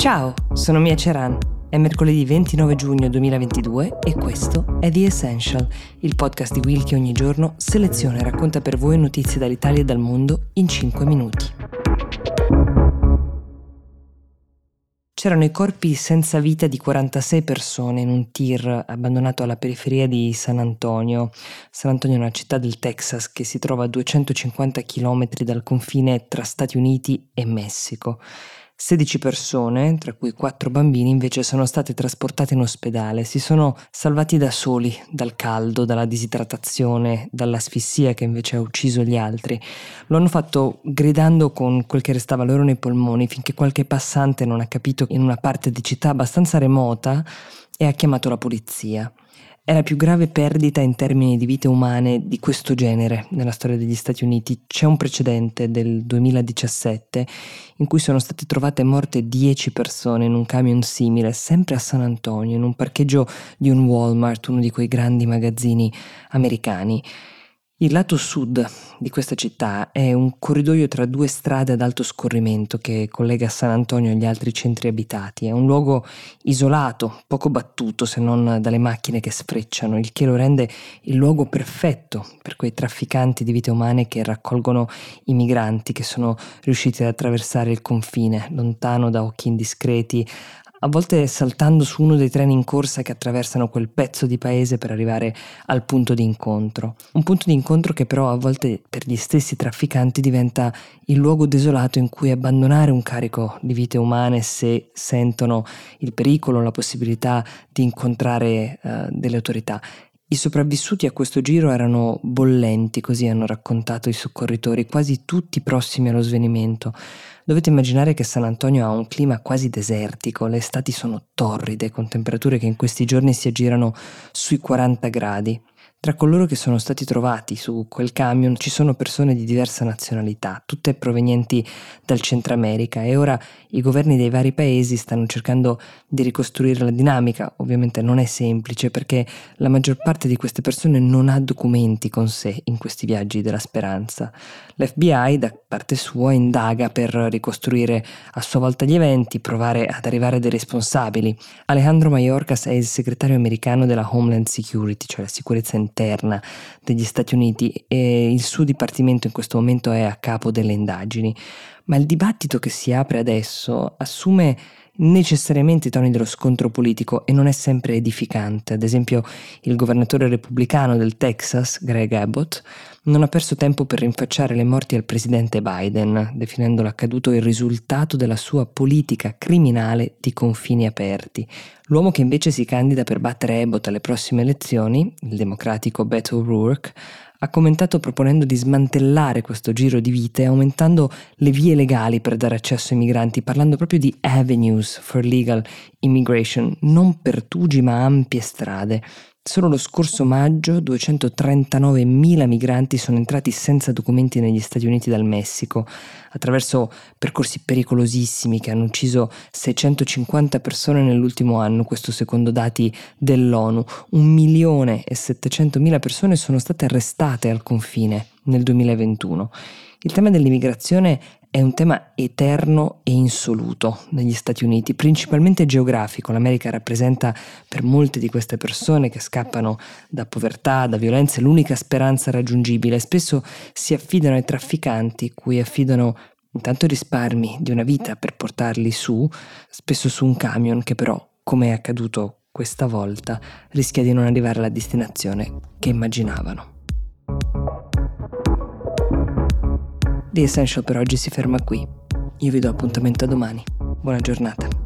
Ciao, sono Mia Ceran. È mercoledì 29 giugno 2022 e questo è The Essential, il podcast di Will che ogni giorno seleziona e racconta per voi notizie dall'Italia e dal mondo in 5 minuti. C'erano i corpi senza vita di 46 persone in un tir abbandonato alla periferia di San Antonio. San Antonio è una città del Texas che si trova a 250 km dal confine tra Stati Uniti e Messico. 16 persone, tra cui 4 bambini, invece sono state trasportate in ospedale. Si sono salvati da soli dal caldo, dalla disidratazione, dall'asfissia che invece ha ucciso gli altri. Lo hanno fatto gridando con quel che restava loro nei polmoni finché qualche passante non ha capito in una parte di città abbastanza remota e ha chiamato la polizia. È la più grave perdita in termini di vite umane di questo genere nella storia degli Stati Uniti. C'è un precedente del 2017 in cui sono state trovate morte 10 persone in un camion simile, sempre a San Antonio, in un parcheggio di un Walmart, uno di quei grandi magazzini americani. Il lato sud di questa città è un corridoio tra due strade ad alto scorrimento che collega San Antonio agli altri centri abitati. È un luogo isolato, poco battuto se non dalle macchine che sfrecciano, il che lo rende il luogo perfetto per quei trafficanti di vite umane che raccolgono i migranti che sono riusciti ad attraversare il confine, lontano da occhi indiscreti, a volte saltando su uno dei treni in corsa che attraversano quel pezzo di paese per arrivare al punto di incontro. Un punto di incontro che però a volte per gli stessi trafficanti diventa il luogo desolato in cui abbandonare un carico di vite umane se sentono il pericolo, la possibilità di incontrare uh, delle autorità. I sopravvissuti a questo giro erano bollenti, così hanno raccontato i soccorritori, quasi tutti prossimi allo svenimento. Dovete immaginare che San Antonio ha un clima quasi desertico, le estati sono torride, con temperature che in questi giorni si aggirano sui 40 gradi. Tra coloro che sono stati trovati su quel camion ci sono persone di diversa nazionalità, tutte provenienti dal Centro America e ora i governi dei vari paesi stanno cercando di ricostruire la dinamica. Ovviamente non è semplice perché la maggior parte di queste persone non ha documenti con sé in questi viaggi della speranza. L'FBI da parte sua indaga per ricostruire a sua volta gli eventi, provare ad arrivare dei responsabili. Alejandro Mayorkas è il segretario americano della Homeland Security, cioè la sicurezza interna degli Stati Uniti e il suo dipartimento in questo momento è a capo delle indagini. Ma il dibattito che si apre adesso assume necessariamente i toni dello scontro politico e non è sempre edificante. Ad esempio, il governatore repubblicano del Texas, Greg Abbott, non ha perso tempo per rinfacciare le morti al presidente Biden, definendo l'accaduto il risultato della sua politica criminale di confini aperti. L'uomo che invece si candida per battere Abbott alle prossime elezioni, il democratico Beto O'Rourke, ha commentato proponendo di smantellare questo giro di vite aumentando le vie legali per dare accesso ai migranti, parlando proprio di avenues for legal immigration, non pertugi ma ampie strade. Solo lo scorso maggio 239.000 migranti sono entrati senza documenti negli Stati Uniti dal Messico, attraverso percorsi pericolosissimi che hanno ucciso 650 persone nell'ultimo anno, questo secondo dati dell'ONU. Un milione e 700.000 persone sono state arrestate al confine nel 2021. Il tema dell'immigrazione è un tema eterno e insoluto negli Stati Uniti, principalmente geografico. L'America rappresenta per molte di queste persone che scappano da povertà, da violenze, l'unica speranza raggiungibile. Spesso si affidano ai trafficanti, cui affidano intanto risparmi di una vita per portarli su, spesso su un camion che però, come è accaduto questa volta, rischia di non arrivare alla destinazione che immaginavano. The Essential per oggi si ferma qui. Io vi do appuntamento a domani. Buona giornata.